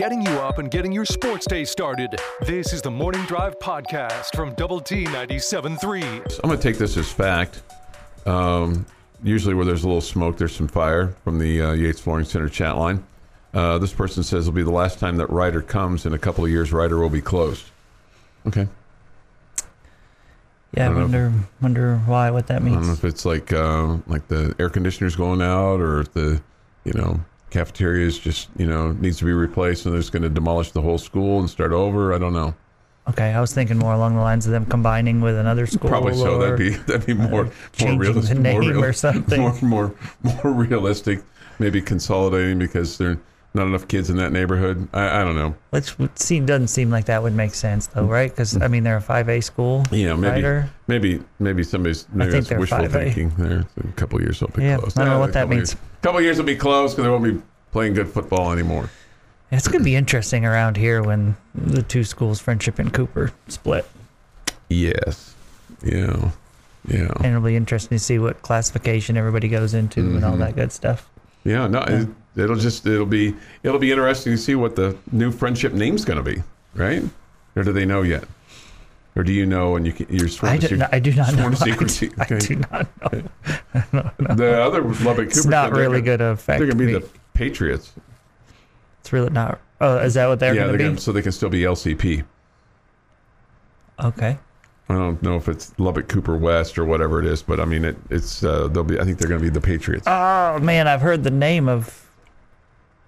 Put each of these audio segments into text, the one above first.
getting you up and getting your sports day started. This is the Morning Drive Podcast from Double T 97.3. I'm going to take this as fact. Um, usually, where there's a little smoke, there's some fire from the uh, Yates Flooring Center chat line. Uh, this person says it'll be the last time that Ryder comes. In a couple of years, Ryder will be closed. Okay. Yeah, I, don't know if- wonder wonder why what that I don't know means. if it's like uh, like the air conditioner's going out, or if the you know cafeteria is just you know needs to be replaced, and they're just going to demolish the whole school and start over. I don't know. Okay, I was thinking more along the lines of them combining with another school. Probably so. That'd be that'd be uh, more more changing the realistic, more, something. more more more realistic. Maybe consolidating because there are not enough kids in that neighborhood. I, I don't know. Which would seem doesn't seem like that would make sense though, right? Because I mean they're a five A school. Yeah, maybe Ryder? maybe maybe somebody's maybe think that's wishful 5A. thinking. There, a couple years they'll be Yeah, closed. I don't know Yeah, what a that means. Years, couple years will be closed because they won't be playing good football anymore. It's gonna be interesting around here when the two schools, Frenship and Cooper, split, Yes. Yeah. Yeah. and it'll be interesting to see what classification everybody goes into and all Mhm. that good stuff. Yeah. No. It, it'll just it'll be it'll be interesting to see what the new Frenship name's going to be, right? Or do they know yet? Or do you know and you can, you're sworn I to do, sec- not, I do not know. to I do, secrecy. I do not know. The other Lubbock Cooper. It's not really going to affect They're going to be me. the Patriots. It's really not. Oh, is that what they're yeah, going to gonna, so they can still be LCP. Okay. I don't know if it's Lubbock Cooper West or whatever it is, but I mean it, it's uh, they'll be. I think they're going to be the Patriots. Oh man, I've heard the name of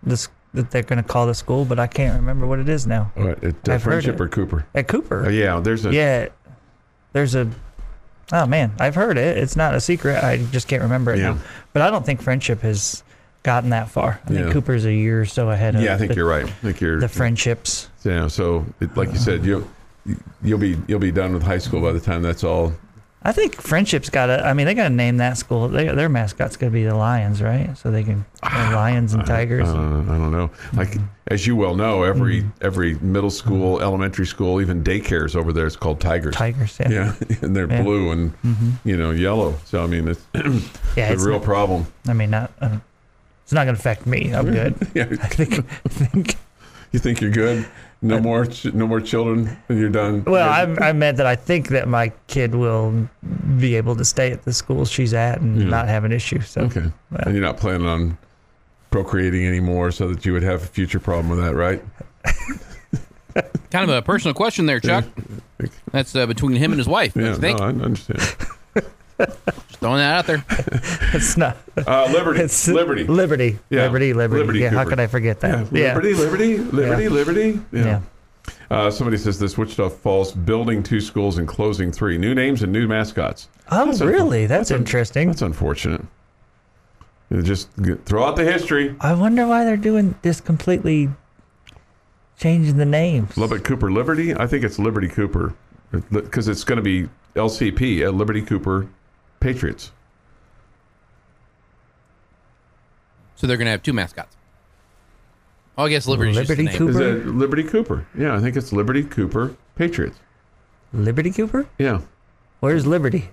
this that they're going to call the school, but I can't remember what it is now. What, at, uh, I've heard Frenship it. or Cooper? At Cooper. Uh, yeah, there's a yeah. There's a. Oh man, I've heard it. It's not a secret. I just can't remember it Yeah. now. But I don't think Frenship has gotten that far. I think Cooper's a year or so ahead of Yeah, I think the, you're right. I think you're the Frenships. Yeah, so it, like you said, you you'll be you'll be done with high school by the time that's all. I think Frenship's got to. I mean, they got to name that school. They, their mascot's going to be the Lions, right? So they can Lions and Tigers. Uh, I don't know. Like as you well know, every Mm-hmm. every middle school, elementary school, even daycares over there is called Tigers. Tigers. Yeah. Yeah, and they're Yeah. blue and you know yellow. So I mean, it's, Yeah. a It's real not- problem. I mean, not. Uh, it's not going to affect me. I'm good. Yeah, I think. I think. you think you're good? No more, ch- no more children, and you're done. Well, You're- I, I meant that I think that my kid will be able to stay at the school she's at and Yeah. not have an issue. So okay, Yeah. and you're not planning on procreating anymore, so that you would have a future problem with that, right? Kind of a personal question there, Chuck. That's uh, between him and his wife. Yeah, I think. no, I understand. Just throwing that out there. it's not. Uh, liberty, It's liberty. Liberty. Yeah. Liberty. Liberty. Liberty yeah. How could I forget that? Yeah. liberty, liberty, liberty, Yeah. liberty. Yeah. Yeah. Uh, somebody says this Wichita Falls building two schools and closing three. New names and new mascots. Oh, That's a- really? That's, that's a- interesting. That's unfortunate. You just g- throw out the history. I wonder why they're doing this completely changing the names. Lubbock Cooper Liberty. I think it's Liberty Cooper because it's going to be LCP at Liberty Cooper Patriots. So they're going to have two mascots. Oh, I guess Liberty's Liberty just the name. Cooper? Is it Liberty Cooper? Yeah, I think it's Liberty Cooper Patriots. Liberty Cooper? Yeah, Where's Liberty?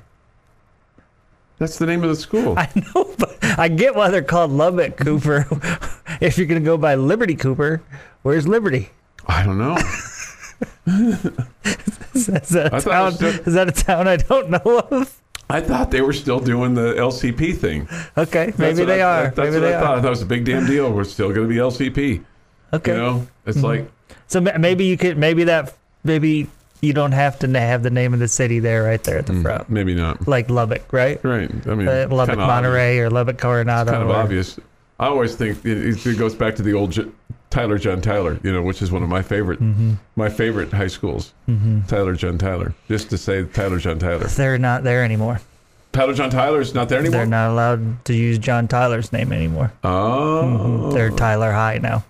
that's the name of the school. I know, but I get why they're called Lubbock Cooper. if you're going to go by Liberty Cooper, where's Liberty? I don't know. Is that, I a thought town, it was still- is that a town I don't know of? I thought they were still doing the LCP thing. Okay, maybe they I, are. That's maybe what they I thought. I thought it was a big damn deal. We're still going to be LCP. Okay. You know, it's Mm-hmm. like So maybe you could, maybe that, maybe you don't have to have the name of the city there right there at the front. maybe not. Like Lubbock, right? Right. I mean, Uh, Lubbock, Monterey, or Lubbock, Coronado. Obvious. Kind of or- obvious. I always think it, it goes back to the old Tyler John Tyler, you know, which is one of my favorite Mm-hmm. my favorite high schools. Tyler John Tyler. Just to say Tyler John Tyler. They're not there anymore. Tyler John Tyler's not there anymore. They're not allowed to use John Tyler's name anymore. Oh, They're Tyler High now.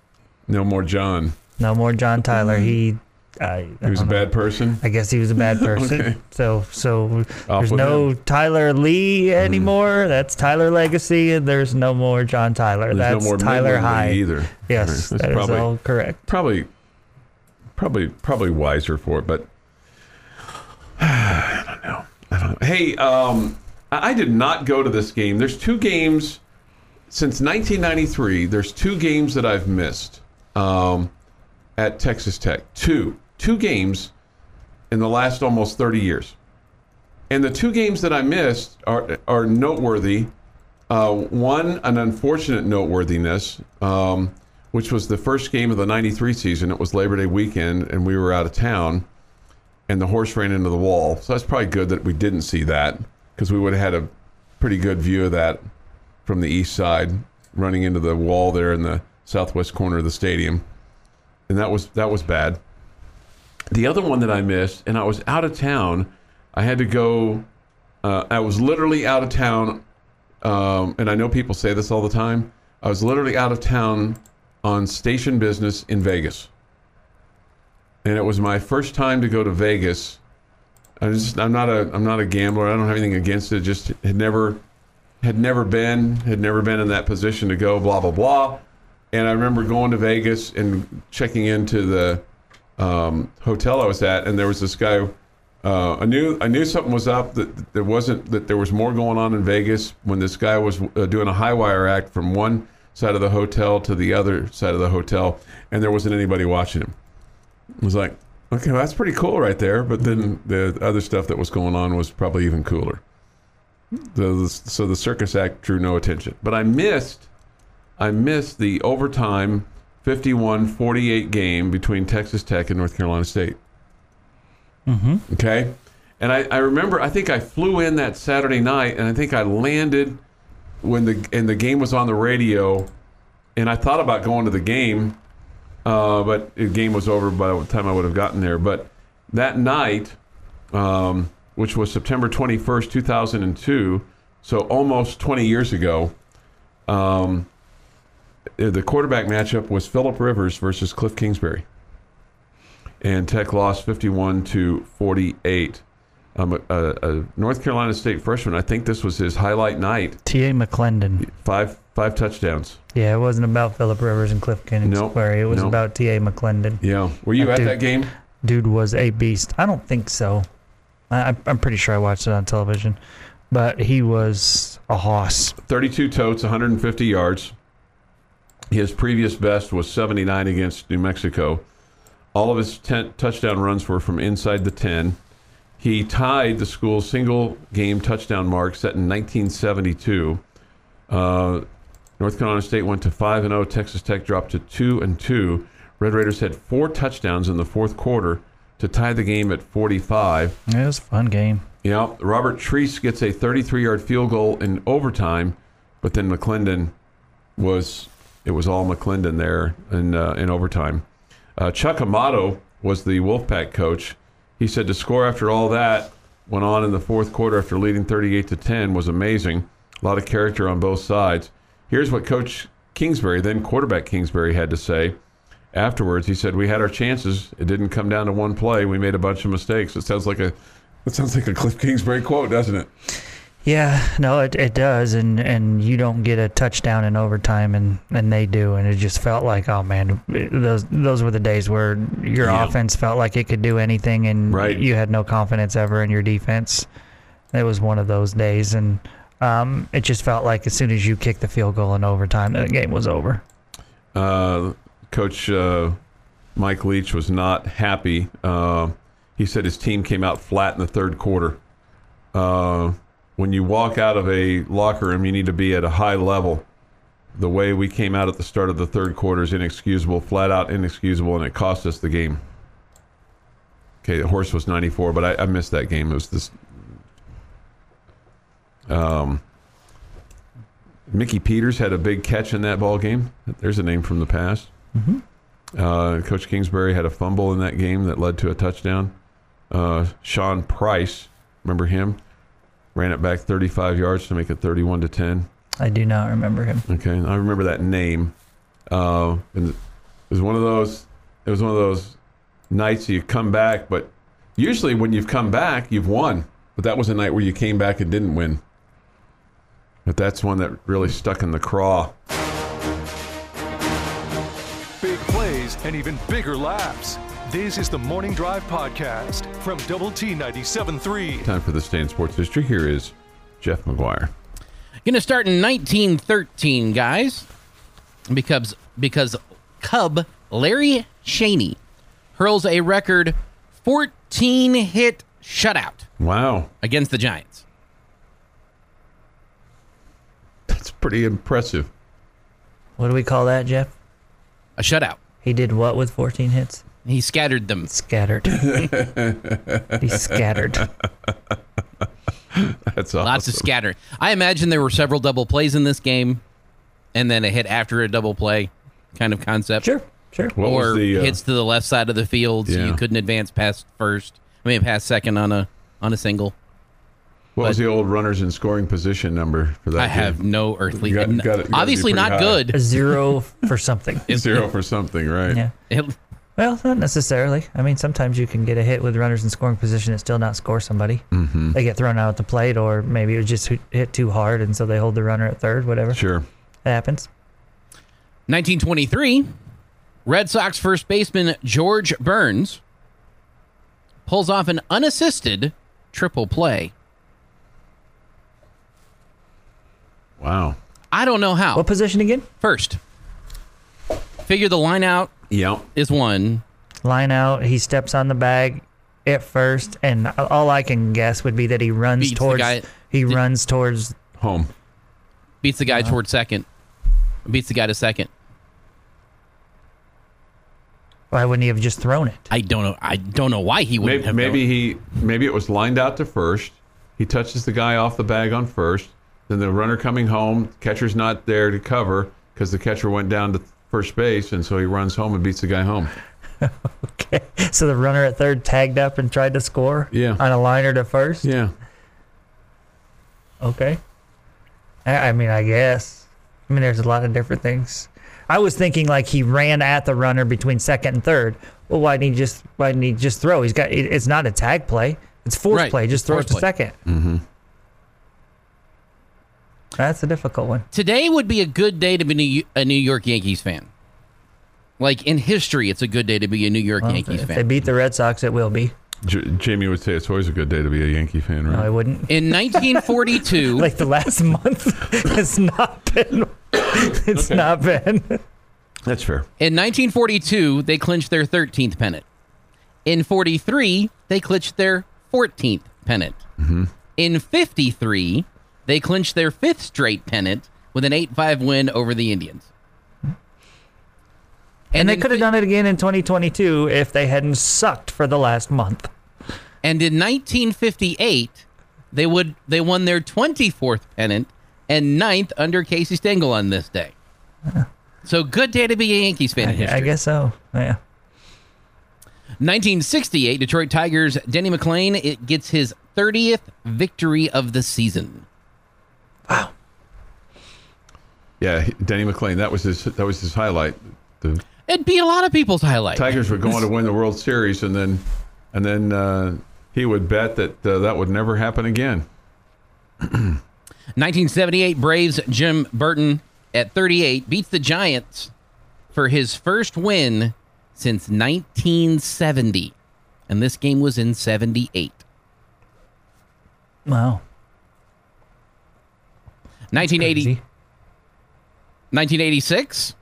no more John. No more John Tyler. He, I. He was a know. bad person. I guess he was a bad person. Okay. So, so Off there's no him. Tyler Lee anymore. That's Tyler Legacy, and there's no more John Tyler. There's That's no more Tyler High. Either. Yes, Right. that That's is probably all correct. probably probably probably wiser for it, but I don't know. I don't know. Hey, um, I I did not go to this game. There's two games since 1993. There's two games that I've missed. Um, at Texas Tech. Two. Two games in the last almost 30 years. And the two games that I missed are, are noteworthy. Uh, one, an unfortunate noteworthiness, um, which was the first game of the 93 season. It was Labor Day weekend, and we were out of town, and the horse ran into the wall. So that's probably good that we didn't see that because we would have had a pretty good view of that from the east side, running into the wall there in the southwest corner of the stadium. And that was that was bad. The other one that I missed, and I was out of town. I had to go. Uh, I was literally out of town, um, and I know people say this all the time. I was literally out of town on station business in Vegas, and it was my first time to go to Vegas. I just, I'm not a I'm not a gambler. I don't have anything against it. Just had never had never been had never been in that position to go. Blah blah blah. And I remember going to Vegas and checking into the um, hotel I was at, and there was this guy. Uh, I knew I knew something was up. That there wasn't that there was more going on in Vegas when this guy was uh, doing a high wire act from one side of the hotel to the other side of the hotel, and there wasn't anybody watching him. I was like, okay, well, that's pretty cool right there. But then the other stuff that was going on was probably even cooler. The, so the circus act drew no attention. But I missed, I missed the overtime 51-48 game between Texas Tech and North Carolina State. Mm-hmm. Okay, and I, I remember I think I flew in that Saturday night, and I think I landed when the and the game was on the radio, and I thought about going to the game, uh, but the game was over by the time I would have gotten there. But that night, um, which was September 21st, 2002, so almost 20 years ago, um, the quarterback matchup was Philip Rivers versus Cliff Kingsbury. And Tech lost 51 to 48. Um, a, a North Carolina State freshman, I think this was his highlight night. T.A. McClendon. Five five touchdowns. Yeah, it wasn't about Philip Rivers and Cliff Kingsbury. it was nope. about T.A. McClendon. Yeah. Were you That at dude- that game? Dude was a beast. I don't think so. I, I'm pretty sure I watched it on television, but he was a hoss. 32 totes, 150 yards. His previous best was 79 against New Mexico. All of his 10 touchdown runs were from inside the 10. He tied the school's single game touchdown mark set in 1972. Uh, North Carolina State went to 5 and 0. Texas Tech dropped to 2 and 2. Red Raiders had four touchdowns in the fourth quarter to tie the game at 45. It was a fun game. Yeah, Robert Treece gets a 33-yard field goal in overtime, but then McClendon was it was all McClendon there in uh, in overtime. Uh, Chuck Amato was the Wolfpack coach. He said to score after all that went on in the fourth quarter after leading 38 to 10 was amazing. A lot of character on both sides. Here's what Coach Kingsbury, then quarterback Kingsbury, had to say afterwards. He said, "We had our chances. It didn't come down to one play. We made a bunch of mistakes." It sounds like a it sounds like a Cliff Kingsbury quote, doesn't it? Yeah, no, it, it does, and, and you don't get a touchdown in overtime, and, and they do, and it just felt like, oh man, those those were the days where your Yeah. offense felt like it could do anything, and Right. you had no confidence ever in your defense. It was one of those days, and um, it just felt like as soon as you kicked the field goal in overtime, the game was over. Uh, Coach uh, Mike Leach was not happy. Uh, he said his team came out flat in the third quarter. When you walk out of a locker room, you need to be at a high level. The way we came out at the start of the third quarter is inexcusable, flat out inexcusable, and it cost us the game. Okay, the horse was 94, but I, I missed that game. It was this. Um, Mickey Peters had a big catch in that ball game. There's a name from the past. Uh, Coach Kingsbury had a fumble in that game that led to a touchdown. Uh, Sean Price, remember him? Ran it back 35 yards to make it 31 to 10. I do not remember him. Okay, I remember that name. Uh, and it was one of those. It was one of those nights you come back, but usually when you've come back, you've won. But that was a night where you came back and didn't win. But that's one that really stuck in the craw. Big plays and even bigger laughs. This is the Morning Drive Podcast from Double T 97.3. Time for the Stay in Sports History. Here is Jeff McGuire. Going to start in 1913, guys, because because Cub Larry Cheney hurls a record 14 hit shutout Wow, against the Giants. that's pretty impressive. What do we call that, Jeff? A shutout. He did what with 14 hits? He scattered them. Scattered. he scattered. That's awesome. Lots of scattering. I imagine there were several double plays in this game, and then a hit after a double play kind of concept. Sure, sure. What or the, uh, hits to the left side of the field, so you couldn't advance past first. I mean, past second on a on a single. What was the old runners in scoring position number for that? I have no earthly. You got- got gotta obviously not high. good. A zero for something. zero for something, right? Yeah. It- Well, not necessarily. I mean, sometimes you can get a hit with runners in scoring position and still not score somebody. Mm-hmm. They get thrown out at the plate, or maybe it was just hit- hit too hard, and so they hold the runner at third. Whatever Sure. It happens. 1923, Red Sox first baseman George Burns pulls off an unassisted triple play. Wow. I don't know how. What position again? First, figure the line out Yeah. is one. Line out. He steps on the bag at first, and all I can guess would be that he runs Beats the towards. guy- he Did- runs towards. Home. Beats the guy uh-huh. towards second. Beats the guy to second. Why wouldn't he have just thrown it? I don't know. I don't know why he wouldn't Maybe, have. maybe known. he maybe it was lined out to first. He touches the guy off the bag on first. Then the runner coming home, catcher's not there to cover because the catcher went down to first base, and so he runs home and beats the guy home. Okay, so the runner at third tagged up and tried to score. Yeah. On a liner to first. Yeah. Okay. I, I mean, I guess. I mean, there's a lot of different things. I was thinking like he ran at the runner between second and third. Well, why didn't he just why didn't he just throw? He's got it, it's not a tag play. It's force Right, play. Just throw force it to play. second. Mm-hmm. That's a difficult one. today would be a good day to be a New York Yankees fan. Like in history, it's a good day to be a New York Well, Yankees if they beat the Red Sox, it will be. J- Jamie would say it's always a good day to be a Yankee fan, right? No, I wouldn't. In 1942, Like the last month, it's not been. It's not been. That's fair. In 1942, they clinched their 13th pennant. In 43, they clinched their 14th pennant. Mm-hmm. In 53, they clinched their fifth straight pennant with an 8 5 win over the Indians. And they could have done it again in 2022 if they hadn't sucked for the last month. And in 1958, they would they won their 24th pennant and ninth under Casey Stengel on this day. So good day to be a Yankees fan I. I guess so. Yeah. 1968, Detroit Tigers Denny McLain it gets his 30th victory of the season. Yeah, he- Denny McLain. That was his. That was his highlight. The It beat a lot of people's highlight. Tigers were going to win the World Series, and then, and then uh, he would bet that uh, that would never happen again. 1978 Braves Jim Bouton at 38 beats the Giants for his first win since 1970. And this game was in 78. Wow. 1980 Crazy. 1986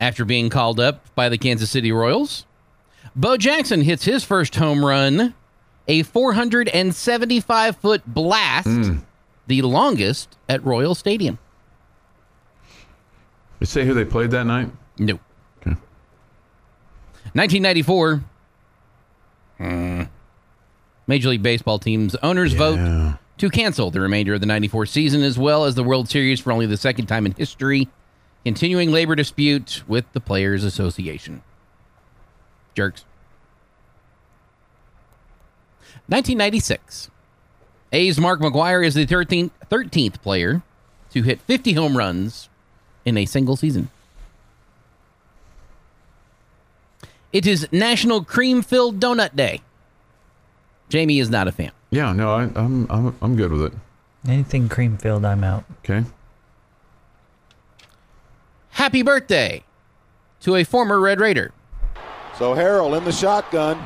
after being called up by the Kansas City Royals, Bo Jackson hits his first home run, a 475 foot blast, the longest at Royal Stadium. You say who they played that night? No. Okay. 1994. Hmm. Major League Baseball team's owners vote to cancel the remainder of the 94 season as well as the World Series for only the second time in history, continuing labor dispute with the Players Association. Jerks. 1996. A's Mark McGwire is the 13th, 13th player to hit 50 home runs in a single season. It is National Cream Filled Donut Day. Jamie is not a fan. Yeah, no, I, I'm I'm I'm good with it. Anything cream filled, I'm out. Okay. Happy birthday to a former Red Raider. So Harrell in the shotgun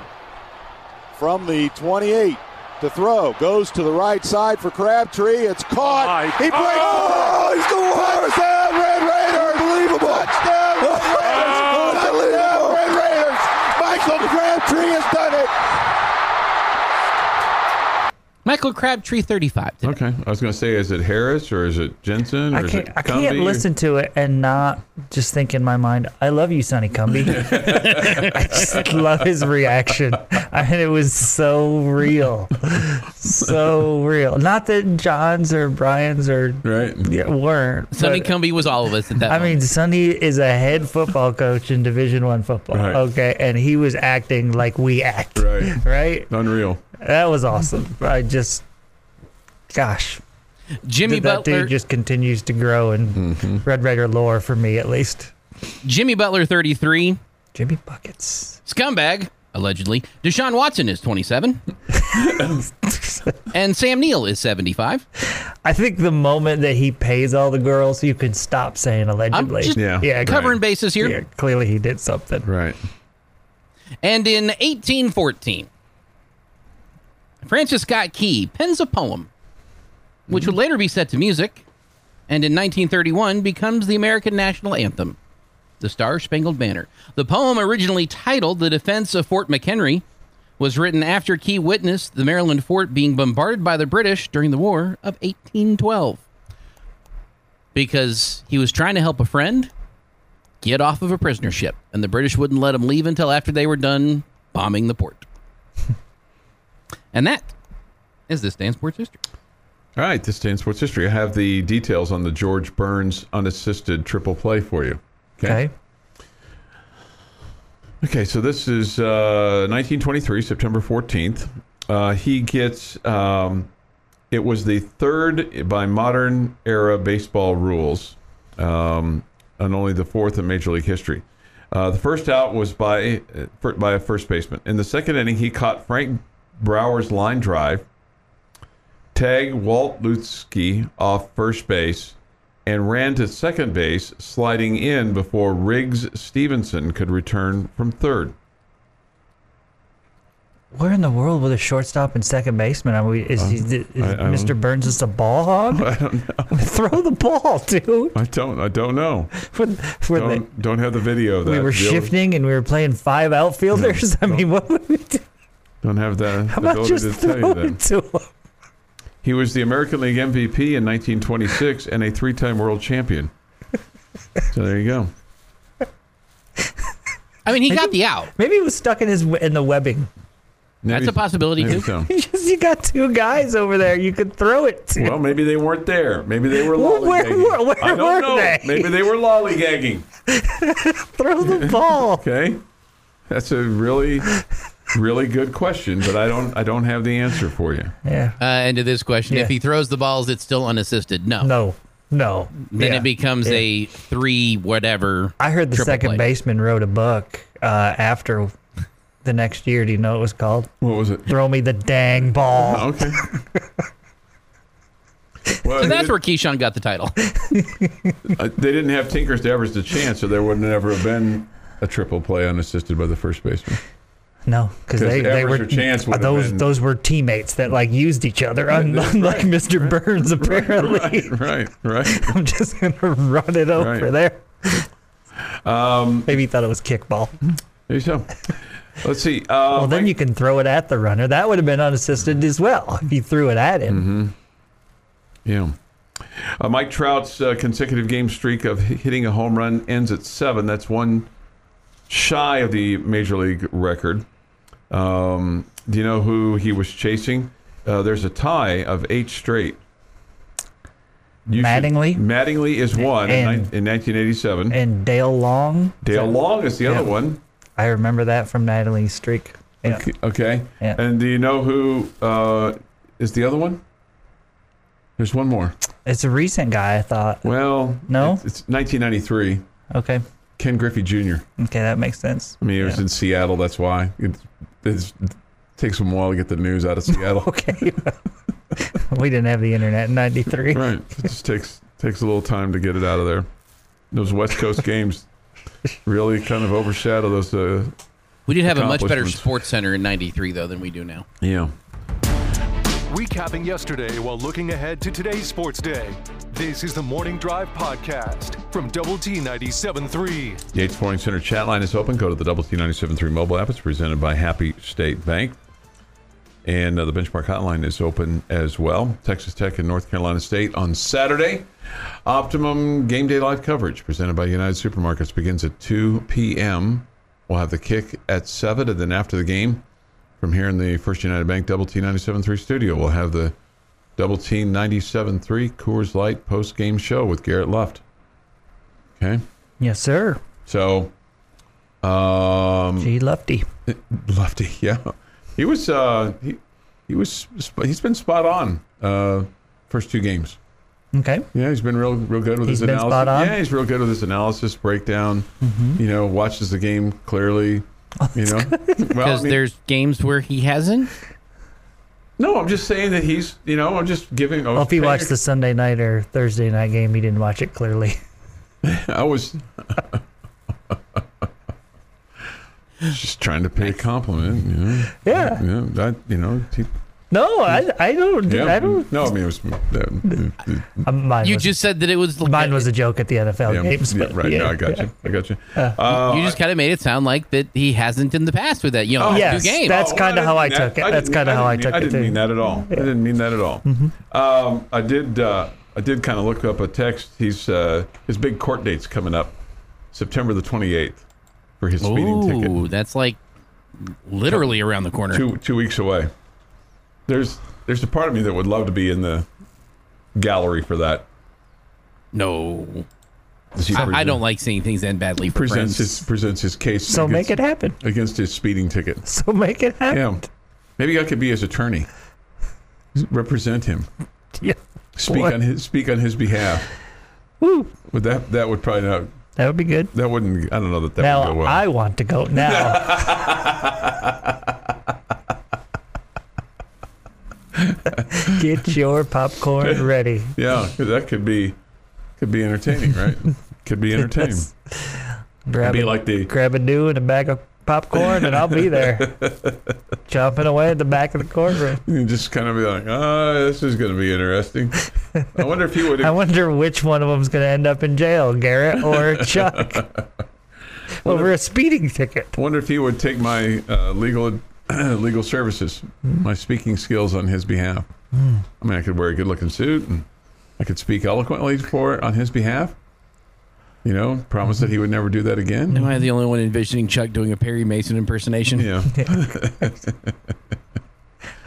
from the 28 to throw. Goes to the right side for Crabtree. It's caught. Oh he breaks. Oh, he's the worst. Touchdown, Red Raiders. Unbelievable. Touchdown, Red Raiders. Touchdown, Red Michael Crabtree, 35. today. Okay. I was going to say, is it Harris or is it Jensen or I can't, it I can't listen to it and not just think in my mind, I love you, Sonny Cumbie. I just love his reaction. I mean, it was so real. So real. Not that John's or Brian's or Right. yeah, weren't. Sonny but- Cumbie was all of us at that I mean, moment. Sonny is a head football coach in Division One football. Right. Okay, and he was acting like we act. Right. Right. Unreal. That was awesome. I just, gosh, Jimmy that Butler, dude just continues to grow in mm-hmm. Red Raider lore for me at least. Jimmy Butler, 33. Jimmy buckets. Scumbag, allegedly. Deshaun Watson is 27. and Sam Neill is 75. I think the moment that he pays all the girls, you can stop saying I'm allegedly. just Yeah. yeah, covering bases here. Yeah, clearly he did something. Right. And in 1814, Francis Scott Key pens a poem, which would later be set to music, and in 1931 becomes the American national anthem, the Star Spangled Banner. The poem, originally titled The Defense of Fort McHenry, was written after Key witnessed the Maryland fort being bombarded by the British during the War of 1812. Because he was trying to help a friend get off of a prisoner ship, and the British wouldn't let him leave until after they were done bombing the port. and that is this day in sports history. All right. This day in sports history. I have the details on the George Burns unassisted triple play for you. Okay. Okay, so this is uh, 1923, September 14th. Uh, he gets, um, it was the third by modern era baseball rules, um, and only the fourth in Major League history. Uh, the first out was by uh, by a first baseman. In the second inning, he caught Frank Brower's line drive, tagged Walt Lutzke off first base, and ran to second base, sliding in before Riggs Stephenson could return from third. Where in the world with a shortstop and second baseman? Are we? Is, he, is Uh, I- I Mr. Burns just a ball hog? I don't know. Throw the ball, dude. I don't. I don't know. When, when Don't, don't have the video that. we were The shifting and we were playing five outfielders. I mean, what would we do? Don't have the, How the about ability just to tell you that. to? He was the American League MVP in 1926 and a three-time world champion. So there you go. I mean, he got the out. Maybe he was stuck in his in the webbing. Maybe- That's a possibility, too. so. You just you got two guys over there you could throw it to. Well, maybe they weren't there. Maybe they were Well, where lollygagging. were- where I don't were know. they? Maybe they were lollygagging. throw the ball. Okay, that's a really, really good question, but I don't. I don't have the answer for you. Yeah. Uh, and to this question, Yeah. if he throws the balls, it's still unassisted. No. No. No. Then Yeah. it becomes Yeah. a three whatever. I heard the second play. baseman wrote a book uh, after the next year. Do you know what it was called? What was it? Throw me the dang ball. Okay. Well, So that's did- where Keyshawn got the title. uh, they didn't have Tinkers to Evers to chance, so there would never have been a triple play unassisted by the first baseman. No, because they, they were Chance those been- those were teammates that like used each other, un- unlike right. Mr. Burns apparently. Right, right, right. I'm just gonna run it over Right. there. Um, Maybe he thought it was kickball. there you go. Let's see. Uh, Well, then you can throw it at the runner. That would have been unassisted as well if you threw it at him. Yeah. Uh, Mike Trout's uh, consecutive game streak of hitting a home run ends at seven. That's one shy of the major league record. Um, do you know who he was chasing? Uh, there's a tie of eight straight. You should- Mattingly? Mattingly is one in, And- in 1987. And Dale Long. Dale Long is the other one. I remember that from Natalie's streak. Yeah. Okay. okay. Yeah. And do you know who uh, is the other one? There's one more. It's a recent guy, I thought. Well, No? it's, it's 1993. Okay. Ken Griffey Jr. Okay, that makes sense. I mean, it was in Seattle. That's why it's- it takes them a while to get the news out of Seattle. Okay. we didn't have the internet in 93. right. It just takes takes a little time to get it out of there. Those West Coast games really kind of overshadow those. Uh, We did have a much better SportsCenter in 93, though, than we do now. yeah. Recapping yesterday while looking ahead to today's sports day. This is the Morning Drive Podcast from Double T 97.3. Yates Flooring Center chat line is open. Go to the Double T 97.3 mobile app. It's presented by Happy State Bank. And uh, the benchmark hotline is open as well. Texas Tech and North Carolina State on Saturday. Optimum Game Day Live coverage presented by United Supermarkets begins at 2 p.m. We'll have the kick at 7, and then after the game, from here in the First United Bank Double T 97.3 studio, we'll have the Double T 97.3 Coors Light post game show with Garrett Luft. Okay. Yes, sir. So, um, Gee, Lefty. Lefty, yeah, he was. Uh, he he was. He's been spot on. Uh, first two games. Okay. Yeah, he's been real, real good with He's his been analysis. spot on? Yeah, he's real good with his analysis breakdown. You know, watches the game clearly. you know, well, I Because mean- there's games where he hasn't. No, I'm just saying that he's. You know, I'm just giving. Well, if he watched the Sunday night or Thursday night game, he didn't watch it clearly. I was. just trying to pay a compliment. You know, Yeah. yeah, that you know. He, No, I, I don't. yeah, I don't. No, I mean it was. Uh, Uh, mine You was, just said that it was. mine was a joke at the NFL yeah, games. yeah, right. yeah, no, I got yeah. you. I got you. Uh, You just kind of made it sound like that he hasn't in the past with that. You know, Oh, yes, two games. that's Oh, kinda didn't how I mean that. took it. That's kinda how I didn't took it, I didn't too. mean that at all. I didn't mean that at all. Um, I did. Uh, I did kind of look up a text. He's uh, his big court date's coming up, September the 28th, for his speeding ticket. Ooh, that's like literally around the corner. two two weeks away. There's there's a part of me that would love to be in the gallery for that. No, I, I don't like seeing things end badly for presents friends. his presents his case. So make it happen. against his speeding ticket. So make it happen. Yeah, maybe I could be his attorney, represent him, Yeah. speak Boy. on his speak on his behalf. Woo. Would that that would probably not That would be good. that wouldn't I don't know that that now would go well. I want to go now. Get your popcorn ready. Yeah, that could be could be entertaining, right? could be entertaining. Grab Be a, like the grab a new and a bag of popcorn, and I'll be there, chomping away at the back of the courtroom. you just kind of be like, oh, this is going to be interesting. I wonder if he would. I wonder which one of them's going to end up in jail, Garrett or Chuck, over a speeding ticket. I wonder if he would take my uh, legal legal services, hmm. my speaking skills on his behalf. Hmm. I mean, I could wear a good-looking suit and I could speak eloquently for on his behalf. You know, promise that he would never do that again. Am I the only one envisioning Chuck doing a Perry Mason impersonation? Yeah.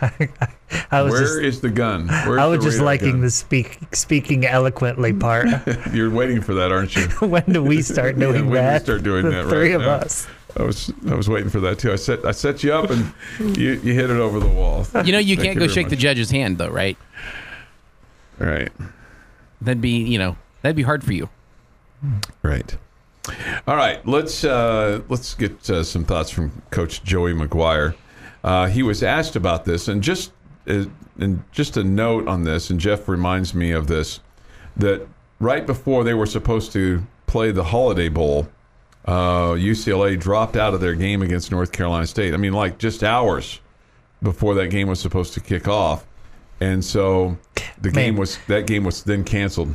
I was Where is just, the gun? Where's I was just liking gun? the speak speaking eloquently part. You're waiting for that, aren't you? when do we start Yeah, doing when do we that? start doing the that, right three of now. us. I was I was waiting for that too. I set I set you up and you, you hit it over the wall. You know, you Thank can't you go shake the judge's hand, though, right? Right. That'd be, you know, that'd be hard for you. Right. All right, let's uh, let's get uh, some thoughts from Coach Joey McGuire. Uh, he was asked about this, and just uh, and just a note on this, and Jeff reminds me of this that right before they were supposed to play the Holiday Bowl, uh, UCLA dropped out of their game against North Carolina State. I mean, like just hours before that game was supposed to kick off, and so the game was that game was then canceled.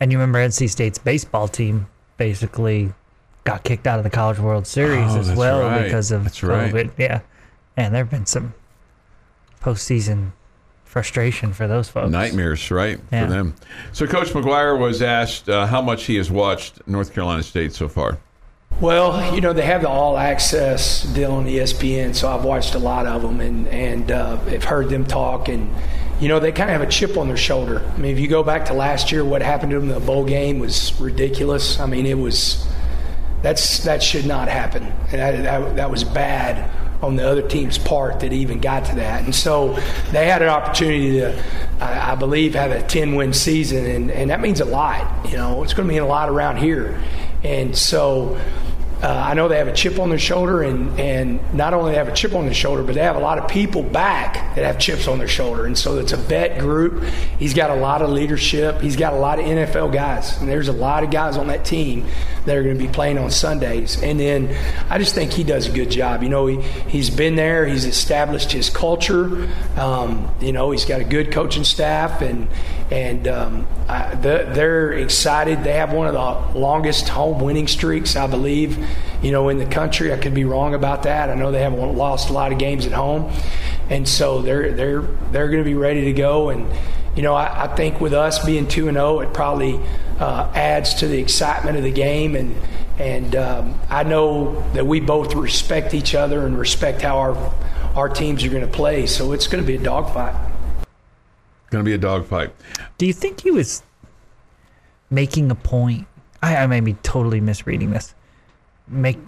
And you remember NC State's baseball team basically got kicked out of the College World Series Oh, as well right. because of That's right. COVID. Yeah. And there have been some postseason frustration for those folks. Nightmares, right, Yeah. for them. So, Coach McGuire was asked uh, how much he has watched North Carolina State so far. Well, you know they have the all access deal on ESPN, so I've watched a lot of them and and uh, have heard them talk, and you know they kind of have a chip on their shoulder. I mean, if you go back to last year, what happened to them in the bowl game was ridiculous. I mean, it was that's that should not happen, that that, that was bad on the other team's part that even got to that. And so they had an opportunity to, I, I believe, have a 10 win season, and, and that means a lot. You know, it's going to mean a lot around here. And so uh, I know they have a chip on their shoulder, and, and not only they have a chip on their shoulder, but they have a lot of people back that have chips on their shoulder. And so it's a vet group. He's got a lot of leadership. He's got a lot of NFL guys, and there's a lot of guys on that team that are going to be playing on Sundays. And then I just think he does a good job. You know, he, he's been there, he's established his culture. Um, you know, he's got a good coaching staff, and and um, I, the, they're excited. They have one of the longest home winning streaks, I believe, you know, in the country. I could be wrong about that. I know they haven't lost a lot of games at home. and so they're they're they're going to be ready to go. And you know, I, I think with us being two and zero, it probably uh, adds to the excitement of the game. And and um, I know that we both respect each other and respect how our our teams are going to play. So it's going to be a dogfight. Going to be a dogfight. Do you think he was making a point? I, I may be totally misreading this. Make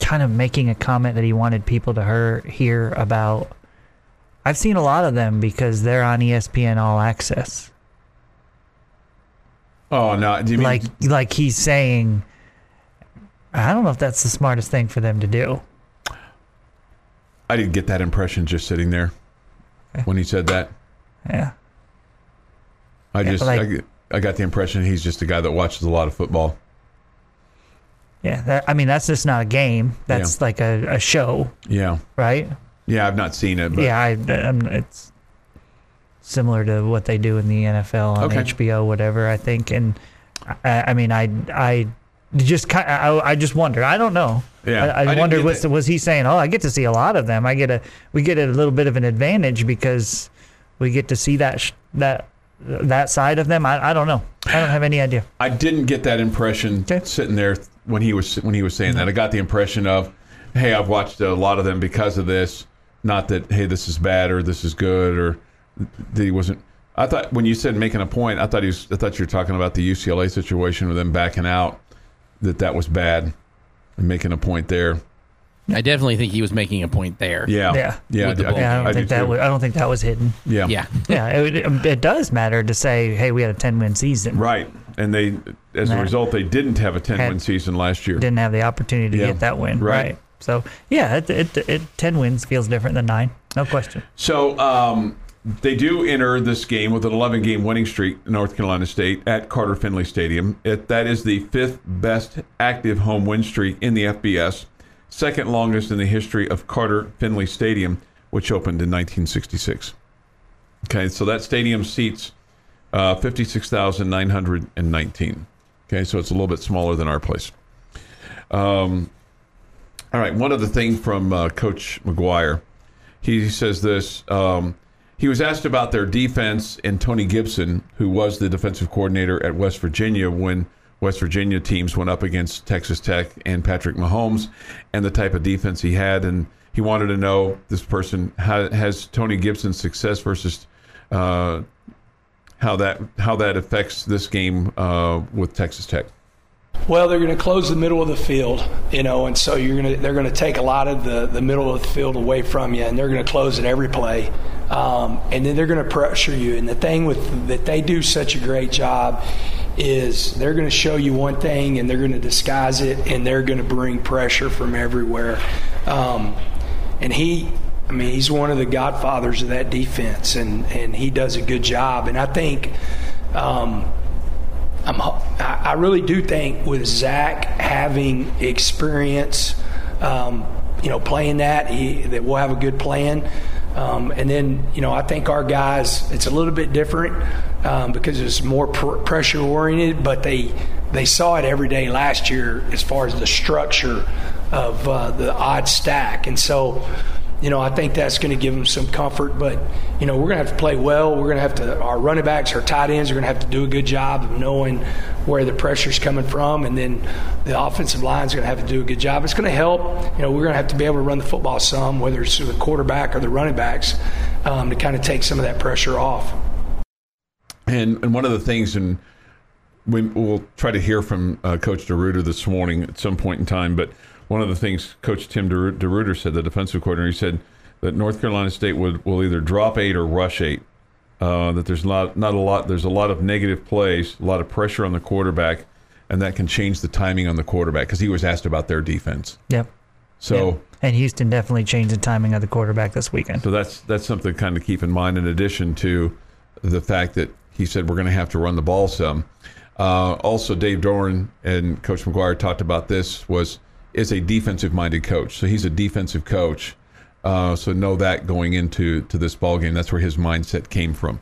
kind of making a comment that he wanted people to hear, hear about. I've seen a lot of them because they're on ESPN All Access. Oh no! Do you mean Like like he's saying, I don't know if that's the smartest thing for them to do. I didn't get that impression just sitting there when he said that. Yeah. I Yeah, just like- I, I got the impression he's just a guy that watches a lot of football. Yeah, that, I mean that's just not a game. That's like a, a show, Yeah, right? yeah. I've not seen it, but yeah, I, I'm, it's similar to what they do in the NFL on Okay. HBO, whatever. I think, and I, I mean, I, I just kind, I, I just wondered. I don't know. Yeah, I, I I, wondered was that. was he saying, "Oh, I get to see a lot of them. I get a, we get a little bit of an advantage because we get to see that sh- that that side of them." I, I don't know. I don't have any idea. I didn't get that impression Okay. sitting there when he was when he was saying that. I got the impression of, hey, I've watched a lot of them because of this. Not that hey, this is bad or this is good or that he wasn't. I thought when you said making a point, I thought he was. I thought you were talking about the UCLA situation with them backing out. That that was bad, and making a point there. I definitely think he was making a point there. Yeah, Yeah. yeah. I- Yeah, I don't I think do that too. was, I don't think that was hidden. Yeah, Yeah. Yeah, it, it, it does matter to say, "Hey, we had a ten win season." Right, and they, as a result, they didn't have a ten win season last year. didn't have the opportunity to Yeah, get that win. right. Right. So yeah, it, it, it, ten wins feels different than nine, no question. So um, they do enter this game with an 11 game winning streak, North Carolina State, at Carter Finley Stadium. It, that is the fifth best active home win streak in the FBS, second longest in the history of Carter Finley Stadium, which opened in 1966. Okay, so that stadium seats uh, 56,919. Okay, so it's a little bit smaller than our place. Um, all right, one other thing from uh, Coach McGuire. He says this. Um, he was asked about their defense and Tony Gibson, who was the defensive coordinator at West Virginia when West Virginia teams went up against Texas Tech and Patrick Mahomes, and the type of defense he had. And he wanted to know this person has Tony Gibson's success versus uh, how that how that affects this game uh, with Texas Tech. Well, they're going to close the middle of the field, you know, and so you're going to they're going to take a lot of the the middle of the field away from you, and they're going to close it every play, um, and then they're going to pressure you. And the thing with that they do such a great job is they're going to show you one thing, and they're going to disguise it, and they're going to bring pressure from everywhere. Um, and he I mean, he's one of the godfathers of that defense, and, and he does a good job. And I think, um, I'm, I really do think with Zach having experience, um, you know, playing that, he, that we'll have a good plan. Um, and then, you know, I think our guys, it's a little bit different um, because it's more pr- pressure oriented, but they they saw it every day last year as far as the structure of uh, the odd stack, and so you know, I think that's going to give them some comfort. But you know, we're going to have to play well. We're going to have to. Our running backs, our tight ends, are going to have to do a good job of knowing where the pressure's coming from, and then the offensive line's going to have to do a good job. It's going to help. You know, we're going to have to be able to run the football some, whether it's the quarterback or the running backs, um, to kind of take some of that pressure off. And and one of the things, and we, we'll try to hear from uh, Coach DeRuyter this morning at some point in time. But one of the things Coach Tim DeRu- DeRuyter said, the defensive coordinator, he said that North Carolina State would will either drop eight or rush eight. Uh, that there's not not a lot. There's a lot of negative plays, a lot of pressure on the quarterback, and that can change the timing on the quarterback because he was asked about their defense. Yep. So. Yep. And Houston definitely changed the timing of the quarterback this weekend. So that's that's something to kind of keep in mind. In addition to the fact that he said we're going to have to run the ball some. Uh, also, Dave Doeren and Coach McGuire talked about this. Was is a defensive minded coach, so he's a defensive coach. Uh, so know that going into to this ball game, that's where his mindset came from.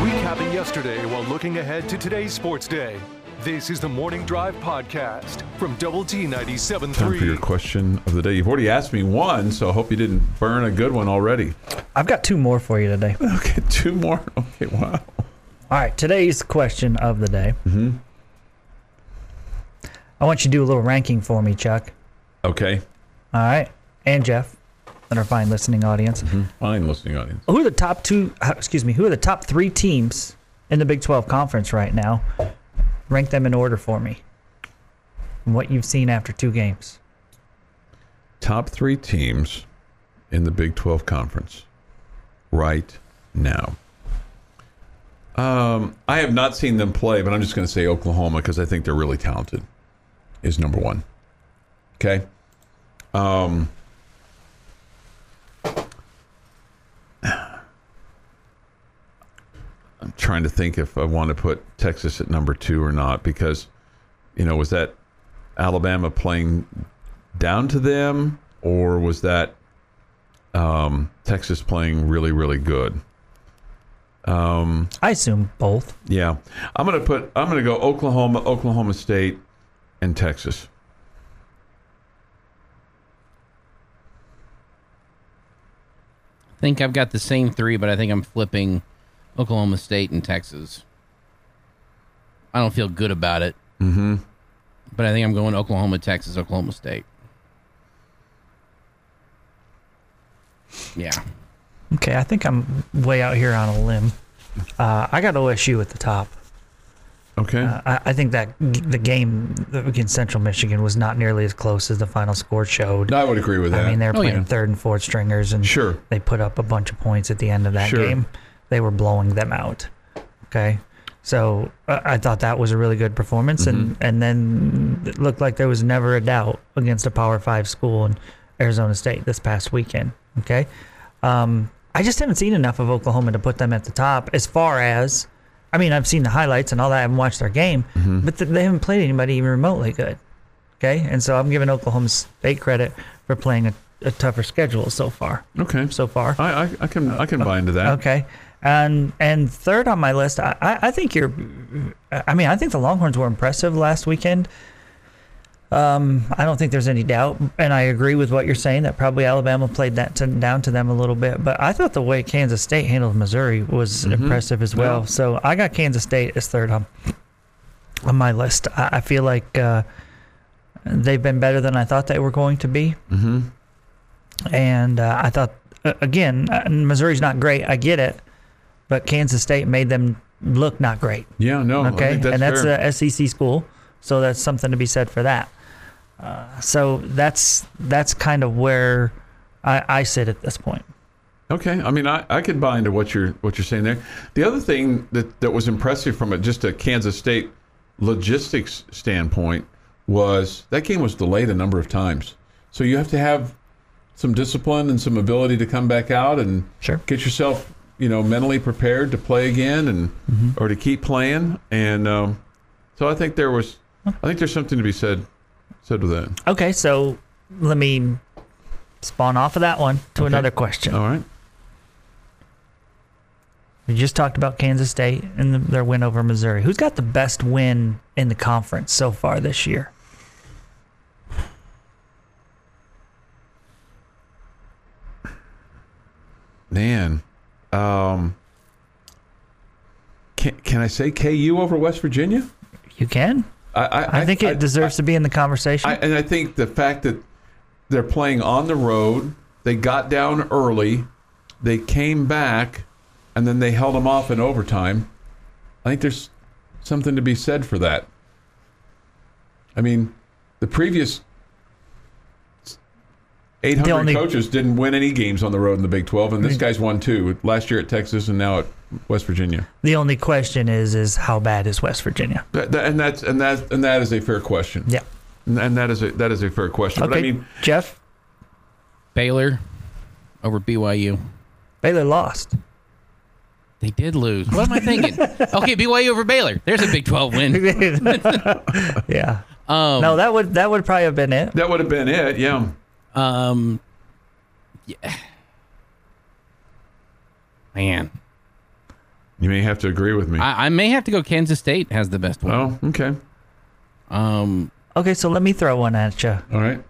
Recapping yesterday while looking ahead to today's sports day. This is the Morning Drive Podcast from Double T Time for your question of the day. You've already asked me one, so I hope you didn't burn a good one already. I've got two more for you today. Okay, two more. Okay, wow. All right, today's question of the day. Mm-hmm. I want you to do a little ranking for me, Chuck. Okay, All right, and Jeff, and our fine listening audience. fine, listening audience. Who are the top two? uh, Excuse me. Who are the top three teams in the Big 12 conference right now? Rank them in order for me. From what you've seen after two games. Top three teams in the Big 12 Conference right now. Um, I have not seen them play, but I'm just going to say Oklahoma because I think they're really talented. Is number one. Okay. Um, I'm trying to think if I want to put Texas at number two or not because, you know, was that Alabama playing down to them or was that um, Texas playing really, really good? I assume both. Yeah, I'm gonna put. I'm gonna go Oklahoma, Oklahoma State, and Texas. I think I've got the same three, but I think I'm flipping Oklahoma State and Texas. I don't feel good about it. Mm-hmm. But I think I'm going Oklahoma, Texas, Oklahoma State. Yeah. Okay, I think I'm way out here on a limb. Uh, I got OSU at the top. Okay. Uh, I, I think that g- the game against Central Michigan was not nearly as close as the final score showed. I would agree with that. I mean, they're Oh, playing yeah. third and fourth stringers, and Sure. they put up a bunch of points at the end of that Sure. game. They were blowing them out. Okay, so uh, I thought that was a really good performance, and Mm-hmm. and then it looked like there was never a doubt against a Power Five school in Arizona State this past weekend. Okay, um, I just haven't seen enough of Oklahoma to put them at the top. As far as, I mean, I've seen the highlights and all that. I haven't watched their game, Mm-hmm. but th- they haven't played anybody even remotely good. Okay, and so I'm giving Oklahoma State credit for playing a, a tougher schedule so far. okay. So far, I, I, I can I can buy into that. okay, and and third on my list, I, I I think you're. I mean, I think the Longhorns were impressive last weekend. Um, I don't think there's any doubt, and I agree with what you're saying that probably Alabama played that to, down to them a little bit. But I thought the way Kansas State handled Missouri was impressive as well. Yeah. So I got Kansas State as third on on my list. I, I feel like uh, they've been better than I thought they were going to be. Mm-hmm. And uh, I thought, again, uh, Missouri's not great. I get it. But Kansas State made them look not great. Yeah. No. Okay. that's and that's fair. a SEC school. So that's something to be said for that. Uh, so that's that's kind of where I, I sit at this point. Okay, I mean, I, I could buy into what you're what you're saying there. The other thing that, that was impressive from a, just a Kansas State logistics standpoint was that game was delayed a number of times. So you have to have some discipline and some ability to come back out and Sure. get yourself, you know, mentally prepared to play again and or to keep playing. And um, so I think there was, I think there's something to be said said with that. Okay. So let me spawn off of that one to another question. All right. We just talked about Kansas State and the, their win over Missouri. Who's got the best win in the conference so far this year? Man, um, can can I say KU over West Virginia? You can. I I, I, think it deserves to be in the conversation. I, and I think the fact that they're playing on the road, they got down early, they came back, and then they held them off in overtime. I think there's something to be said for that. I mean, the previous 800 only- coaches didn't win any games on the road in the Big 12, and this guy's won two last year at Texas and now at West Virginia. the only question is, is how bad is West Virginia? That, that- and that's and that and that is a fair question. Yeah. And, and that is a that is a fair question. Okay, But I mean, Jeff Baylor over BYU. Baylor lost. They did lose. What am I thinking? okay, BYU over Baylor. There's a Big 12 win. yeah. Um, No, that would that would probably have been it. that would have been it. Yeah. Um, yeah. Man, You may have to agree with me. I, I may have to go. Kansas State has the best one. oh, okay. Um, Okay, so let me throw one at you. All right.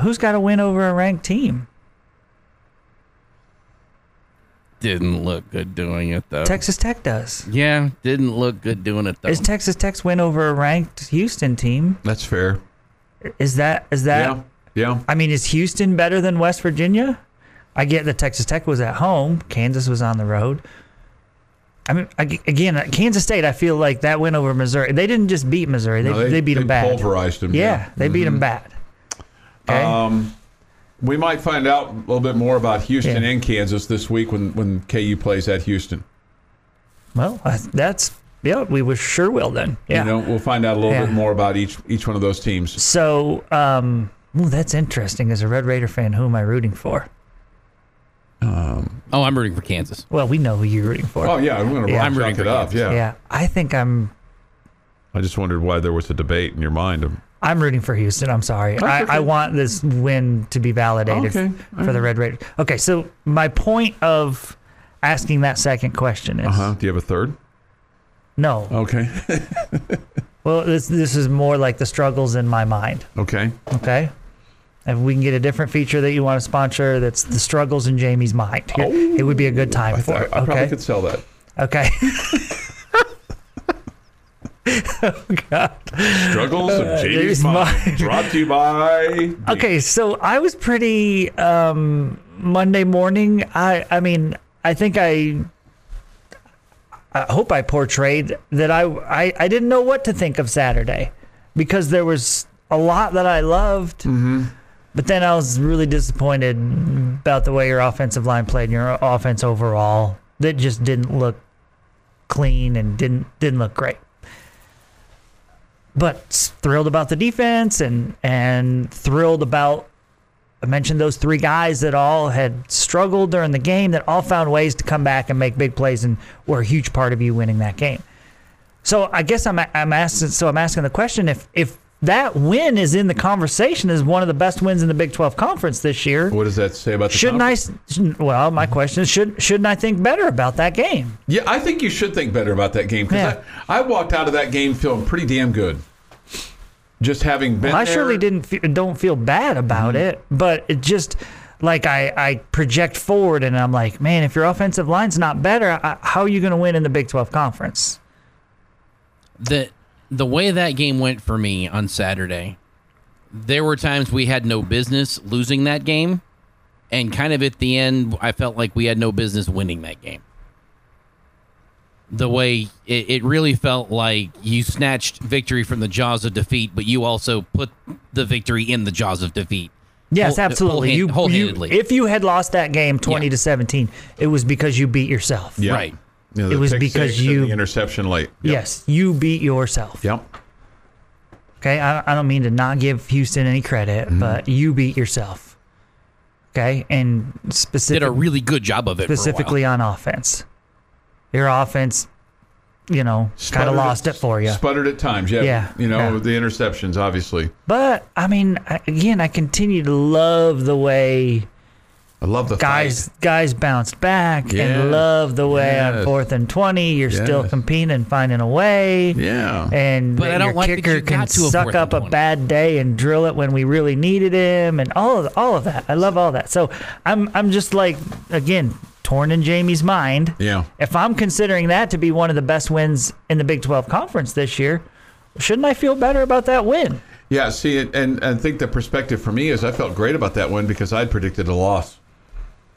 Who's got to win over a ranked team? didn't look good doing it though. Texas Tech does. yeah, didn't look good doing it though. Is Texas Tech's win over a ranked Houston team? That's fair. Is that is that? yeah. Yeah. I mean, is Houston better than West Virginia? I get that Texas Tech was at home, Kansas was on the road. I mean, again, uh, Kansas State. I feel like that win over Missouri. They didn't just beat Missouri; they, No, they, beat them bad. Pulverized them. Yeah, they beat them bad. Okay. Um, we might find out a little bit more about Houston Yeah. and Kansas this week when, when KU plays at Houston. well, uh, that's yeah. We sure will then. Yeah. You know, we'll find out a little Yeah. bit more about each each one of those teams. So, um, ooh, that's interesting. As a Red Raider fan, who am I rooting for? oh, I'm rooting for Kansas. Well, we know who you're rooting for. Oh yeah, I'm going to Yeah. I'm rooting it for up. Kansas. Yeah. yeah. I think I'm. I just wondered why there was a debate in your mind. I'm rooting for Houston. I'm sorry. I. I want this win to be validated Okay. for the Red Raiders. Okay, so my point of asking that second question is Uh huh. Do you have a third? no. Okay. Well, this this is more like the struggles in my mind. okay. Okay. If we can get a different feature that you want to sponsor, that's the struggles in Jamie's mind. it would be a good time I, for th- it. I probably Okay. could sell that. Okay. Oh God. Struggles of Jamie's Jamie's mind. mind. Brought to you by. Okay, so I was pretty um, Monday morning. I I mean, I think I I hope I portrayed that I, I I didn't know what to think of Saturday because there was a lot that I loved. Mm-hmm. But then I was really disappointed about the way your offensive line played and your offense overall. That just didn't look clean and didn't didn't look great. But thrilled about the defense and and thrilled about I mentioned those three guys that all had struggled during the game that all found ways to come back and make big plays and were a huge part of you winning that game. So I guess I'm I'm asking so I'm asking the question if if that win is in the conversation as one of the best wins in the Big 12 conference this year, What does that say about the shouldn't I conference? s- shouldn't- well my question is should shouldn't I think better about that game? Yeah, I think you should think better about that game because Yeah. I, I walked out of that game feeling pretty damn good. Just having been I there. surely didn't fe- don't feel bad about Mm-hmm. it, but it just like I, I project forward and I'm like, man, if your offensive line's not better, I, how are you going to win in the Big 12 conference? the the way that game went for me on Saturday, there were times we had no business losing that game, and kind of at the end, I felt like we had no business winning that game. The way it, it really felt like you snatched victory from the jaws of defeat, but you also put the victory in the jaws of defeat. Yes, Whole- absolutely. whole-hand- you, you if you had lost that game 20 Yeah. to 17, it was because you beat yourself. Yeah. Right. Yeah, It was because you- the interception late. Yep. Yes, you beat yourself. Yep. Okay, I, I don't mean to not give Houston any credit, Mm-hmm. but you beat yourself. Okay, and specifically Did a really good job of it. specifically on offense. Your offense, you know, kind Sputtered of at- lost it for you. Sputtered at times. Yeah. Yeah, You know, yeah. the interceptions, obviously. But I mean, again, I continue to love the way I love the guys fight. guys bounced back, Yes, and love the way on fourth and twenty, you're still competing and finding a way. Yeah. And But I don't your like that kicker you can to suck up a bad day and drill it when we really needed him, and all of all of that. I love all that. So I'm I'm just like again torn in Jamie's mind. yeah. If I'm considering that to be one of the best wins in the Big 12 conference this year, shouldn't I feel better about that win? Yeah, see, and, and I think the perspective for me is I felt great about that win because I'd predicted a loss.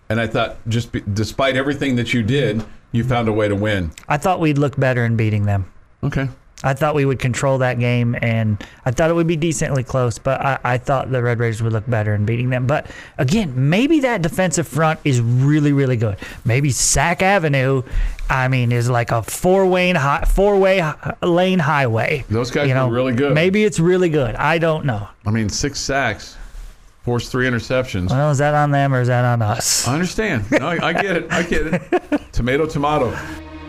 And I thought, just be, despite everything that you did, you found a way to win. I thought we'd look better in beating them. Okay. I thought we would control that game, and I thought it would be decently close. But I, I thought the Red Raiders would look better in beating them. But again, maybe that defensive front is really, really good. Maybe Sack Avenue, I mean, is like a four-way four-way lane highway. Those guys were really good. Maybe it's really good. I don't know. I mean, six sacks, forced three interceptions. Well, is that on them or is that on us? I understand. No, I, I get it. I get it. tomato, tomato.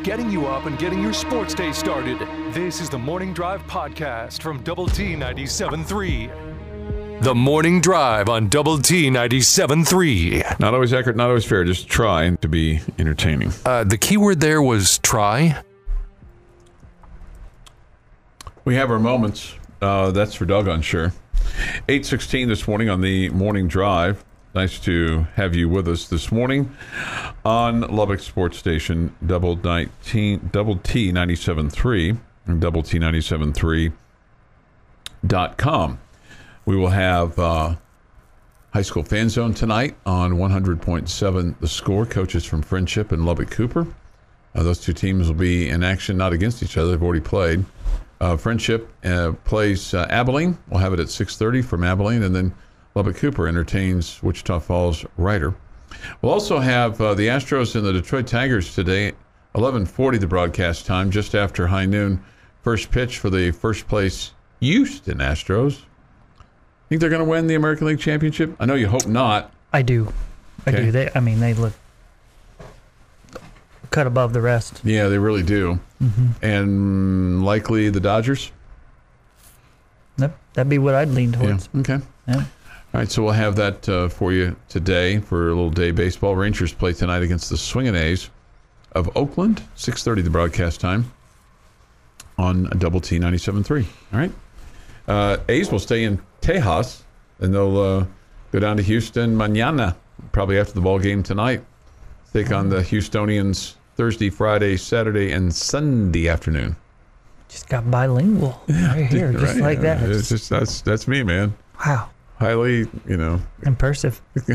Getting you up and getting your sports day started. This is the Morning Drive Podcast from Double T 97.3. The Morning Drive on Double T 97.3. Not always accurate, not always fair. Just try to be entertaining. Uh, the key word there was try. We have our moments Uh, that's for doggone sure. 816 this morning on the morning drive. Nice to have you with us this morning on Lubbock Sports Station, Double 19, Double T 97.3 and Double T 97.3.com. We will have uh, High School Fan Zone tonight on 100.7 The Score. Coaches from Frenship and Lubbock Cooper. Uh, those two teams will be in action, not against each other. They've already played. Uh, Frenship uh, plays uh, Abilene. We'll have it at 6:30 from Abilene, and then Lubbock Cooper entertains Wichita Falls Rider. We'll also have uh, the Astros and the Detroit Tigers today, 11:40 the broadcast time, just after high noon. First pitch for the first place Houston Astros. Think they're going to win the American League Championship? I know you hope not. I do. I do. They. I mean, they look cut above the rest. Yeah, they really do. And likely the Dodgers. Yep, that'd be what I'd lean towards. Yeah. Okay. Yeah. All right, so we'll have that uh, for you today for a little day baseball. Rangers play tonight against the Swingin' A's of Oakland, 6.30 the broadcast time on Double T 97.3. All right. Uh, A's will stay in Tejas, and they'll uh, go down to Houston mañana, probably after the ball game tonight. Take on the Houstonians Thursday, Friday, Saturday, and Sunday afternoon. Just got bilingual right here, just Right, like yeah. that. It's just that's that's me, man. wow, Highly, you know, impressive.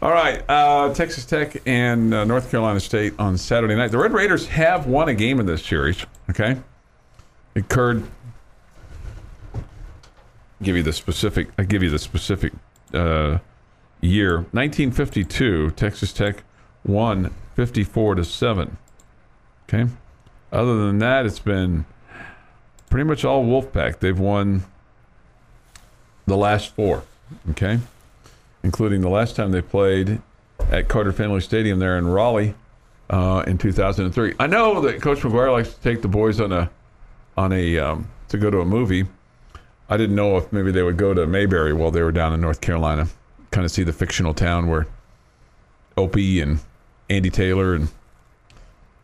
All right, uh, Texas Tech and uh, North Carolina State on Saturday night. The Red Raiders have won a game in this series. Okay, it occurred. Give you the specific. I give you the specific uh, year. 1952. Texas Tech won 54 to seven. Okay. Other than that, it's been pretty much all Wolfpack. They've won the last four. Okay including the last time they played at Carter-Finley Stadium there in Raleigh uh, in 2003. I know that Coach McGuire likes to take the boys on a on a um, to go to a movie. I didn't know if maybe they would go to Mayberry while they were down in North Carolina, kind of see the fictional town where Opie and Andy Taylor and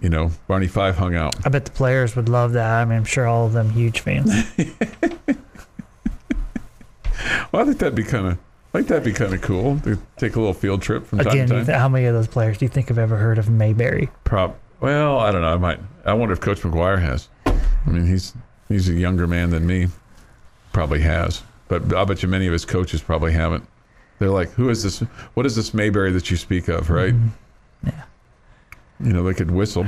you know Barney Fife hung out. I bet the players would love that. I mean, I'm sure all of them huge fans. Well, I think that'd be kind of. I think that'd be kind of cool to take a little field trip from time Again, to time. thi- how many of those players do you think have ever heard of Mayberry? Prop. Well, I don't know. I might. I wonder if Coach McGuire has. I mean, he's he's a younger man than me. Probably has, but I bet you many of his coaches probably haven't. They're like, "Who is this? What is this Mayberry that you speak of?" Right? Yeah. You know, they could whistle.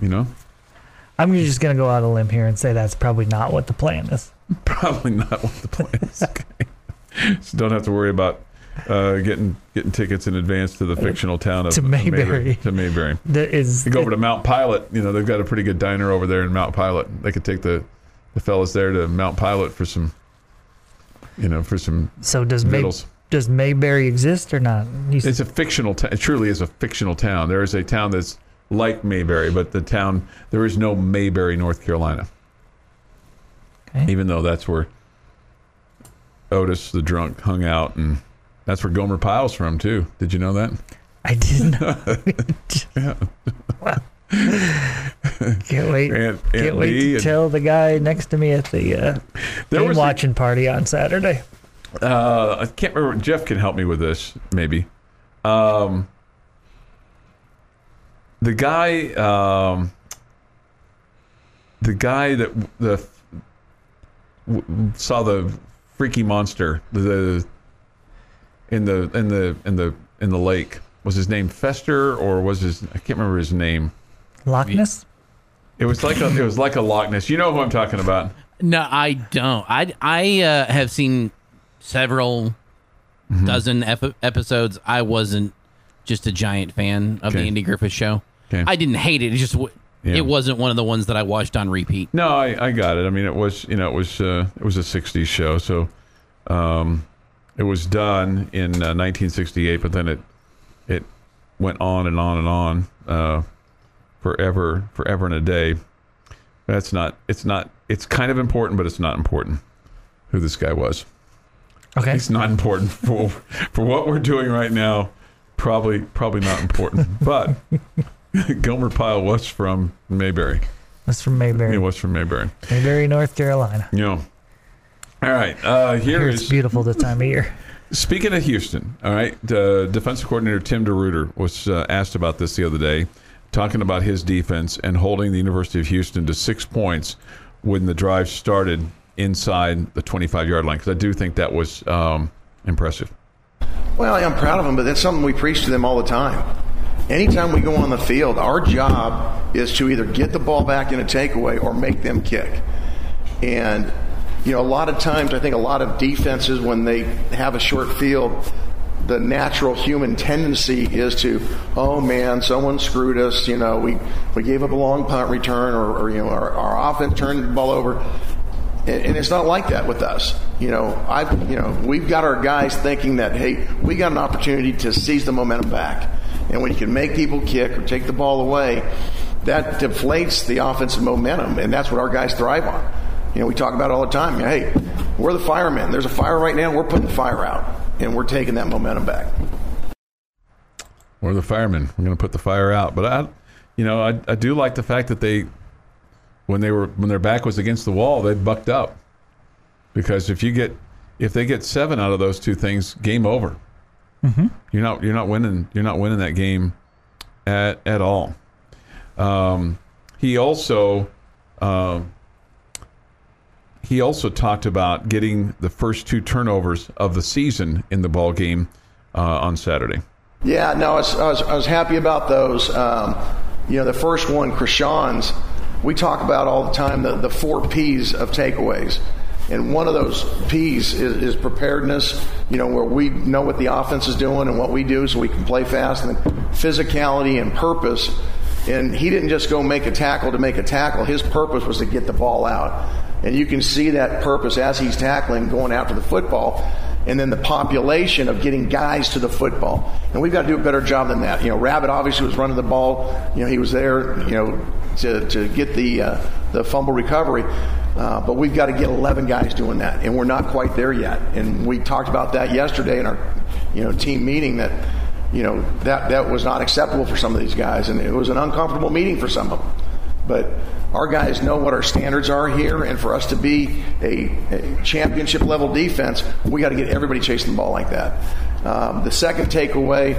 You know, I'm just gonna go out on a limb here and say that's probably not what the plan is. probably not what the plan is. Okay. so don't have to worry about uh, getting getting tickets in advance to the fictional town of To Mayberry. To Mayberry. There is You go over to Mount Pilot. You know they've got a pretty good diner over there in Mount Pilot. They could take the the fellas there to Mount Pilot for some, you know, for some so does May, does Mayberry exist or not? You s- It's a fictional. Ta- it truly is a fictional town. There is a town that's like Mayberry, but the town there is no Mayberry, North Carolina. Okay. Even though that's where Otis the drunk hung out, and that's where Gomer Pyle's from too. Did you know that? I didn't know. Can't wait. Aunt, Can't wait Lee to and- tell the guy next to me at the uh, game was a- watching party on Saturday. Uh, I can't remember. Jeff can help me with this, maybe. Um, the guy, um, the guy that the w- saw the freaky monster the in the in the in the in the lake was his name Fester or was his I can't remember his name. Loch Ness? It was like a it was like a Loch Ness. You know who I'm talking about. No, I don't. I I uh, have seen several Mm-hmm. dozen ep- episodes. I wasn't just a giant fan of the Andy Griffith Show. Okay. I didn't hate it. It just w- Yeah. it wasn't one of the ones that I watched on repeat. No, I, I got it. I mean, it was you know it was uh, it was a '60s show, so um, it was done in uh, 1968, but then it it went on and on and on uh, forever, forever and a day. That's not. It's not. It's kind of important, but it's not important who this guy was. Okay. It's not important for for what we're doing right now. Probably probably not important, but Gomer Pyle was from Mayberry. That's from Mayberry, He was from Mayberry. Mayberry, North Carolina. Yeah. All right. Uh, here is it's beautiful this time of year. Speaking of Houston, all right, uh, defensive coordinator Tim DeRuyter was uh, asked about this the other day, talking about his defense and holding the University of Houston to six points when the drive started inside the 25 yard line. Because I do think that was um, impressive. Well, I'm proud of them, but that's something we preach to them all the time. Anytime we go on the field, our job is to either get the ball back in a takeaway or make them kick. And, you know, a lot of times, I think a lot of defenses, when they have a short field, the natural human tendency is to, oh man, someone screwed us. You know, we, we gave up a long punt return, or, or you know, our, our offense turned the ball over and, and it's not like that with us. You know, I, you know, we've got our guys thinking that hey, we got an opportunity to seize the momentum back, and when you can make people kick or take the ball away, that deflates the offensive momentum, and that's what our guys thrive on. You know, we talk about it all the time. Hey, we're the firemen. There's a fire right now. We're putting the fire out, and we're taking that momentum back. We're the firemen. We're going to put the fire out. But I, you know, I, I do like the fact that they, when they were when their back was against the wall, they bucked up. Because if you get if they get seven out of those two things, game over. Mm-hmm. You're not you're not winning you're not winning that game at at all. Um, he also uh, he also talked about getting the first two turnovers of the season in the ball game uh, on Saturday. Yeah, no, I was, I was, I was happy about those. Um, you know, the first one, Krishon's, we talk about all the time the, the four P's of takeaways. And one of those P's is, is preparedness, you know, where we know what the offense is doing and what we do so we can play fast, and physicality and purpose. And he didn't just go make a tackle to make a tackle, his purpose was to get the ball out. And you can see that purpose as he's tackling, going after the football and then the population of getting guys to the football. And we've got to do a better job than that. You know, Rabbit obviously was running the ball. You know, he was there. You know, to, to get the uh, the fumble recovery. Uh, but we've got to get 11 guys doing that, and we're not quite there yet. And we talked about that yesterday in our you know team meeting that you know that that was not acceptable for some of these guys, and it was an uncomfortable meeting for some of them. But our guys know what our standards are here, and for us to be a, a championship level defense, we got to get everybody chasing the ball like that. Um, the second takeaway,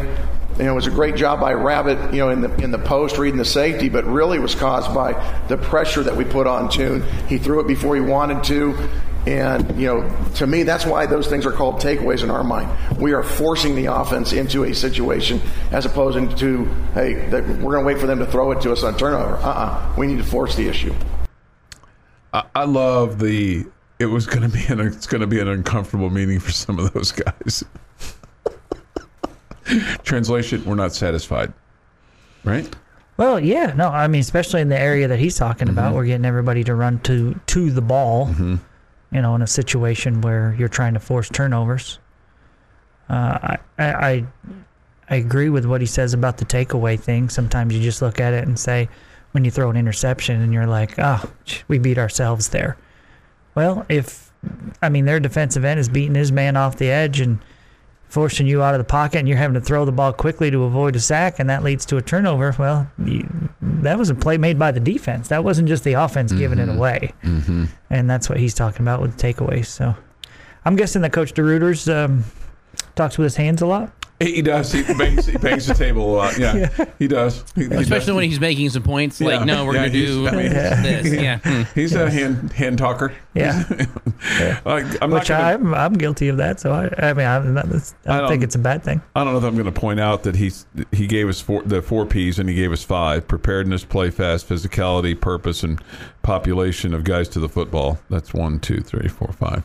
you know, it was a great job by Rabbit, you know, in the in the post reading the safety, but really was caused by the pressure that we put on Tune. He threw it before he wanted to. And, you know, to me, that's why those things are called takeaways in our mind. We are forcing the offense into a situation as opposed to, hey, we're going to wait for them to throw it to us on turnover. Uh uh We need to force the issue. I, I love the. It was going to be an. It's going to be an uncomfortable meeting for some of those guys. Translation: We're not satisfied. Right. Well, yeah, no, I mean, especially in the area that he's talking about, Mm-hmm. we're getting everybody to run to to the ball. You know, in a situation where you're trying to force turnovers. Uh, I, I I agree with what he says about the takeaway thing. Sometimes you just look at it and say, when you throw an interception, and you're like, oh, we beat ourselves there. Well, if I mean their defensive end is beating his man off the edge and forcing you out of the pocket and you're having to throw the ball quickly to avoid a sack and that leads to a turnover, well, you, that was a play made by the defense. That wasn't just the offense giving it away. Mm-hmm. And that's what he's talking about with takeaways. So I'm guessing that Coach DeRuyter's um, talks with his hands a lot. He does. He bangs, he bangs the table a lot. Yeah, he does. He, he Especially does. when he's making some points, like, Yeah. no, we're Yeah, going to do I mean, this. Yeah. Hmm. He's a hand hand talker. Yeah. Like, I'm Which not gonna, I'm, I'm guilty of that. So I, I mean, I'm not, I I don't think don't- it's a bad thing. I don't know if I'm going to point out that he's he gave us four, the four P's and he gave us five: preparedness, play fast, physicality, purpose, and population of guys to the football. That's one, two, three, four, five.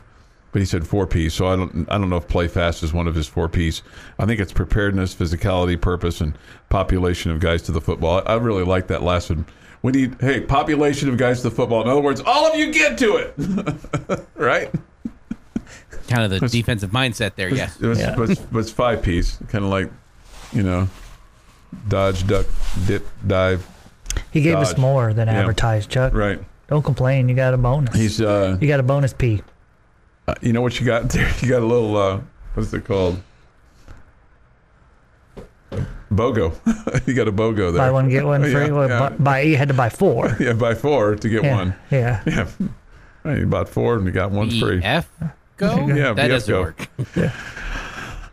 But he said four P's, so I don't I don't know if play fast is one of his four P's. I think it's preparedness, physicality, purpose, and population of guys to the football. I, I really like that last one. We need hey population of guys to the football. In other words, all of you get to it, right? Kind of the defensive mindset there, yes. It was, Yeah. was, was five piece, kind of like, you know, dodge, duck, dip, dive. He gave us more than Yeah. advertised, Chuck. Right. Don't complain. You got a bonus. He's, uh, you got a bonus P. uh, you know what you got there? You got a little, uh, what's it called? BOGO. you got a BOGO there. Buy one get one Yeah, free. Well, yeah. buy you had to buy four. Yeah, buy four to get Yeah, one. yeah. Yeah. Right, you bought four and you got one free. BF go? Yeah, that BF doesn't go. work.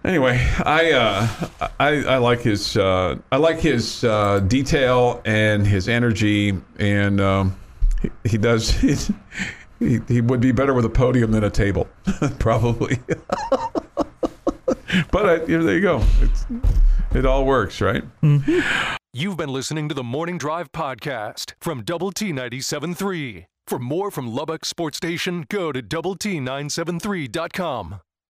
Anyway, I uh, I, I like his uh, I like his uh, detail and his energy, and um, he, he does he, he would be better with a podium than a table, probably. but I, you know, there you go. It's, it all works, right? Mm-hmm. You've been listening to the Morning Drive podcast from Double T 97.3. For more from Lubbock Sports Station, go to Double T 973.com.